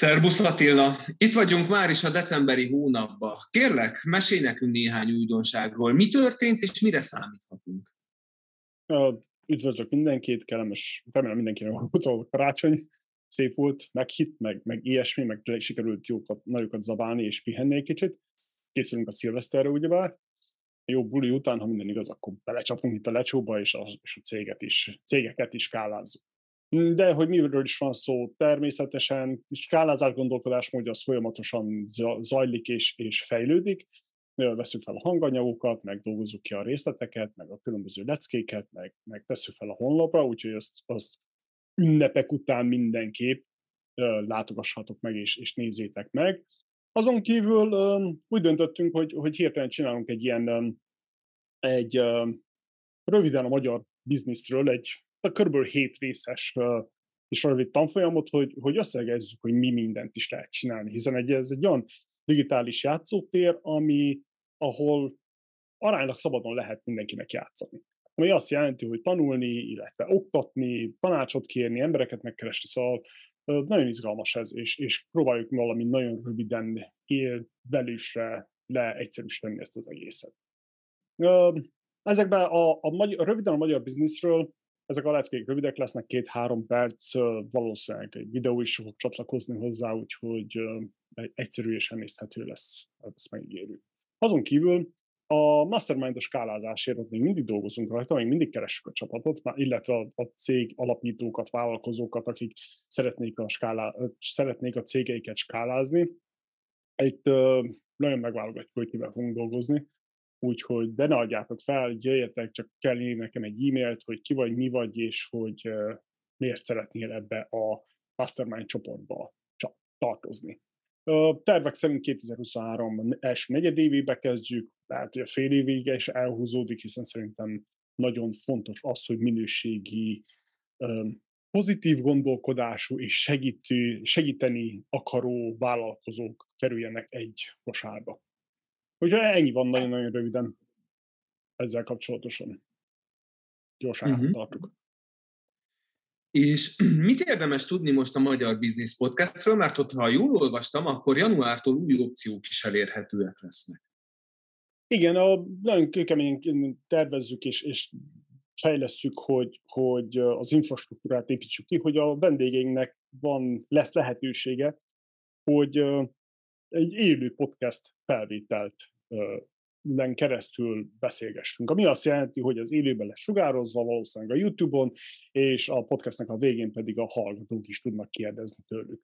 Szerbusz Attila, itt vagyunk már is a decemberi hónapban. Kérlek, mesélj nekünk néhány újdonságról. Mi történt és mire számíthatunk? Üdvözlök mindenkit, kellemes, remélem mindenkinek volt a karácsony, szép volt, meghit, meg, meg ilyesmi, meg sikerült jókat, nagyokat zabálni és pihenni egy kicsit. Készülünk a szilveszterre, ugyebár. Jó buli után, ha minden igaz, akkor belecsapunk itt a lecsóba, és a, és a céget is, cégeket is skálázzuk. De hogy miről is van szó, természetesen skálázás gondolkodásmódja az folyamatosan zajlik és, és fejlődik. Veszük fel a hanganyagokat, meg dolgozzuk ki a részleteket, meg a különböző leckéket, meg, meg tesszük fel a honlapra, úgyhogy azt, azt ünnepek után mindenképp látogassatok meg és, és nézzétek meg. Azon kívül úgy döntöttünk, hogy, hogy hirtelen csinálunk egy ilyen egy röviden a magyar bizniszről egy kb. 7 részes és rövid tanfolyamot, hogy, hogy összegezzük, hogy mi mindent is lehet csinálni, hiszen egy, ez egy olyan digitális játszótér, ami, ahol aránylag szabadon lehet mindenkinek játszani. Ami azt jelenti, hogy tanulni, illetve oktatni, tanácsot kérni, embereket megkeresni, szóval nagyon izgalmas ez, és, és próbáljuk valami nagyon röviden belősre leegyszerűsíteni ezt az egészet. Ezekben a, a, a röviden a magyar bizniszről ezek a leckék rövidek lesznek, két-három perc, valószínűleg egy videó is fog csatlakozni hozzá, úgyhogy egyszerű és emészthető lesz, ezt megígérjük. Azon kívül a mastermind-os skálázásért ott még mindig dolgozunk rajta, még mindig keressük a csapatot, illetve a cég alapítókat, vállalkozókat, akik szeretnék a, skálá, szeretnék a cégeiket skálázni. Itt nagyon megválogatjuk, hogy kivel fogunk dolgozni. Úgyhogy de ne adjátok fel, jöjjetek, csak kell nekem egy e-mailt, hogy ki vagy, mi vagy, és hogy miért szeretnél ebbe a mastermind csoportba tartozni. A tervek szerint 2023 első negyedévébe kezdjük, lehet, hogy a fél évig is elhúzódik, hiszen szerintem nagyon fontos az, hogy minőségi, pozitív gondolkodású és segítő, segíteni akaró vállalkozók kerüljenek egy kosárba. Úgyhogy ennyi van nagyon-nagyon röviden ezzel kapcsolatosan. Gyorsan uh-huh. tartuk. És mit érdemes tudni most a Magyar Business Podcastről, mert ott, ha jól olvastam, akkor januártól új opciók is elérhetőek lesznek. Igen, a, nagyon kőkeményen tervezzük és, és fejlesszük, hogy, hogy az infrastruktúrát építsük ki, hogy a vendégeinknek van, lesz lehetősége, hogy egy élő podcast felvételt len keresztül beszélgessünk. Ami azt jelenti, hogy az élőben lesz sugározva valószínűleg a YouTube-on, és a podcastnek a végén pedig a hallgatók is tudnak kérdezni tőlük.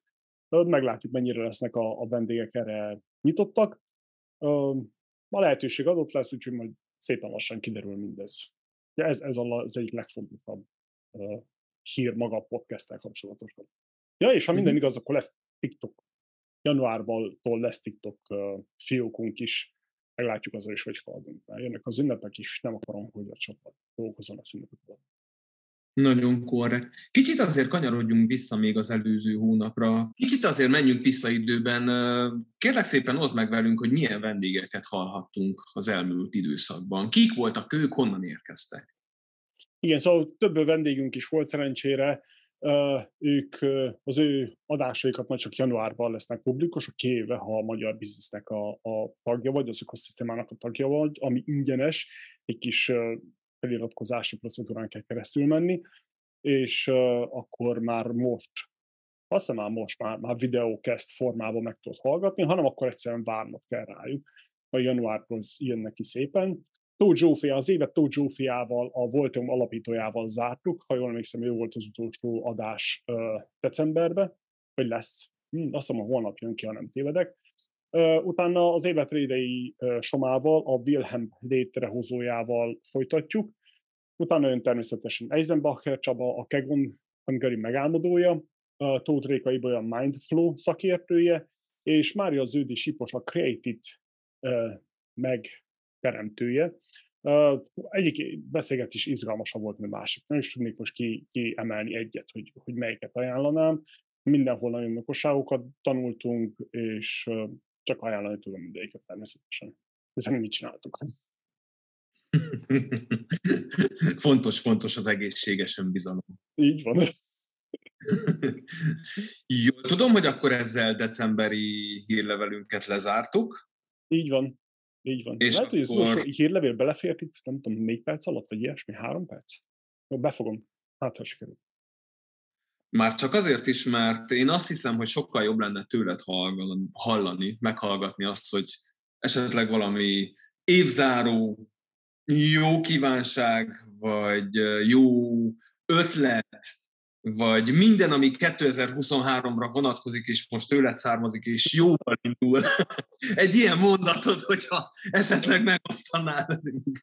Meglátjuk, mennyire lesznek a, a vendégek erre nyitottak. A lehetőség adott lesz, úgyhogy majd szépen lassan kiderül mindez. Ez, ez az egyik legfontosabb hír maga a podcasttel kapcsolatosan. Ja, és ha minden mm-hmm. igaz, akkor lesz TikTok januárban lesz TikTok fiókunk is, meglátjuk azzal is, hogy haladunk. Mert jönnek az ünnepek is, nem akarom, hogy a csapat dolgozzon a ünnepekben. Nagyon korrekt. Kicsit azért kanyarodjunk vissza még az előző hónapra. Kicsit azért menjünk vissza időben. Kérlek szépen oszd meg velünk, hogy milyen vendégeket hallhattunk az elmúlt időszakban. Kik voltak ők, honnan érkeztek? Igen, szóval több vendégünk is volt szerencsére ők az ő adásaikat majd csak januárban lesznek publikusok, kivéve ha a magyar biznisznek a, a tagja vagy, az ökoszisztémának a tagja vagy, ami ingyenes, egy kis feliratkozási procedúrán kell keresztül menni, és akkor már most, azt hiszem már most már, már videókeszt formában meg tudod hallgatni, hanem akkor egyszerűen várnod kell rájuk. A januárból jön neki szépen, Tóth Zsófia, az évet Tóth Zsófiával, a Voltium alapítójával zártuk, ha jól emlékszem, ő volt az utolsó adás decemberben, vagy lesz. Hm, azt hiszem, a holnap jön ki, ha nem tévedek. Utána az évet Rédei uh, Somával, a Wilhelm létrehozójával folytatjuk. Utána jön természetesen Eisenbacher Csaba, a Kegon Hungary megálmodója, uh, Tóth Réka Ibolya Mindflow szakértője, és Mária Ződi Sipos a Creative uh, meg teremtője. Uh, egyik beszélgetés izgalmasabb volt, mint másik. Nem is tudnék most ki, ki emelni egyet, hogy, hogy melyiket ajánlanám. Mindenhol nagyon okosságokat tanultunk, és uh, csak ajánlani tudom mindegyiket természetesen. Hiszen mit csináltuk. fontos, fontos az egészséges önbizalom. Így van. Jó, tudom, hogy akkor ezzel decemberi hírlevelünket lezártuk. Így van. Így van. És Lehet, akkor... hogy az utolsó hírlevél belefért itt, nem tudom, négy perc alatt, vagy ilyesmi, három perc? Befogom. Hát, ha sikerül. Már csak azért is, mert én azt hiszem, hogy sokkal jobb lenne tőled hallani, meghallgatni azt, hogy esetleg valami évzáró, jó kívánság, vagy jó ötlet, vagy minden, ami 2023-ra vonatkozik, és most tőled származik, és jóval indul. Egy ilyen mondatot, hogyha esetleg megosztanál velünk.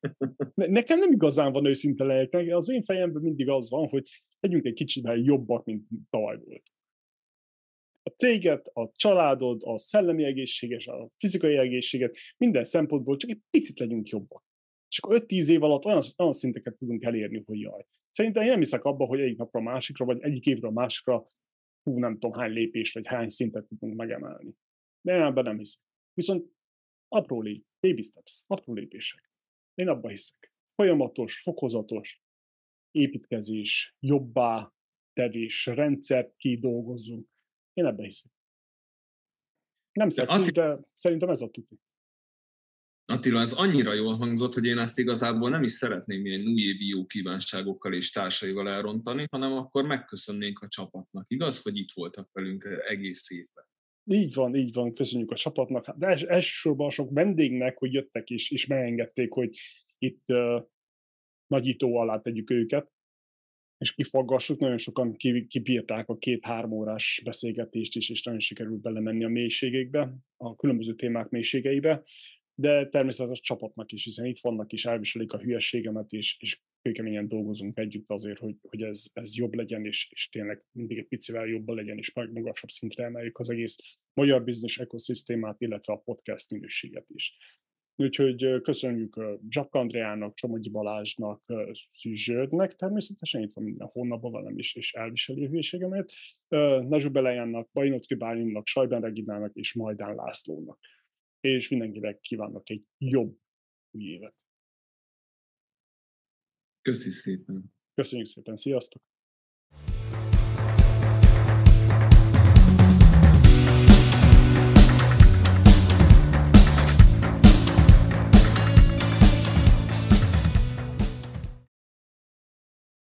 Nekem nem igazán van őszinte lelk. Az én fejemben mindig az van, hogy legyünk egy kicsit jobbak, mint tavaly volt. A céget, a családod, a szellemi egészséges, a fizikai egészséget, minden szempontból csak egy picit legyünk jobbak és akkor 5-10 év alatt olyan, olyan szinteket tudunk elérni, hogy jaj. Szerintem én nem hiszek abba, hogy egyik napra a másikra, vagy egyik évről a másikra hú, nem tudom hány lépés, vagy hány szintet tudunk megemelni. De én ebben nem hiszek. Viszont apró lép, baby steps, apró lépések. Én abban hiszek. Folyamatos, fokozatos építkezés, jobbá tevés, rendszert kidolgozzunk. Én ebben hiszek. Nem szexi, de szerintem ez a tuti. Attila, ez annyira jól hangzott, hogy én ezt igazából nem is szeretném ilyen újévi jó kívánságokkal és társaival elrontani, hanem akkor megköszönnénk a csapatnak. Igaz, hogy itt voltak velünk egész évben? Így van, így van, köszönjük a csapatnak. De els, elsősorban sok vendégnek, hogy jöttek is, és megengedték, hogy itt uh, nagyító alá tegyük őket, és kifaggassuk. Nagyon sokan kibírták a két-három órás beszélgetést is, és nagyon sikerült belemenni a mélységekbe, a különböző témák mélységeibe de természetesen a csapatnak is, hiszen itt vannak és elviselik a hülyességemet, és, és kőkeményen dolgozunk együtt azért, hogy, hogy ez, ez jobb legyen, és, és tényleg mindig egy picivel jobban legyen, és meg magasabb szintre emeljük az egész magyar biznisz ekoszisztémát, illetve a podcast minőséget is. Úgyhogy köszönjük Zsapka Andreának, Csomogyi Balázsnak, Szűzsődnek, természetesen itt van minden hónapban velem is, és elviseli a hülyeségemet, Nazsu Belejánnak, Bajnocki Bálinnak, Sajben Reginának és Majdán Lászlónak és mindenkinek kívánok egy jobb új évet. Köszi szépen. Köszönjük szépen, sziasztok!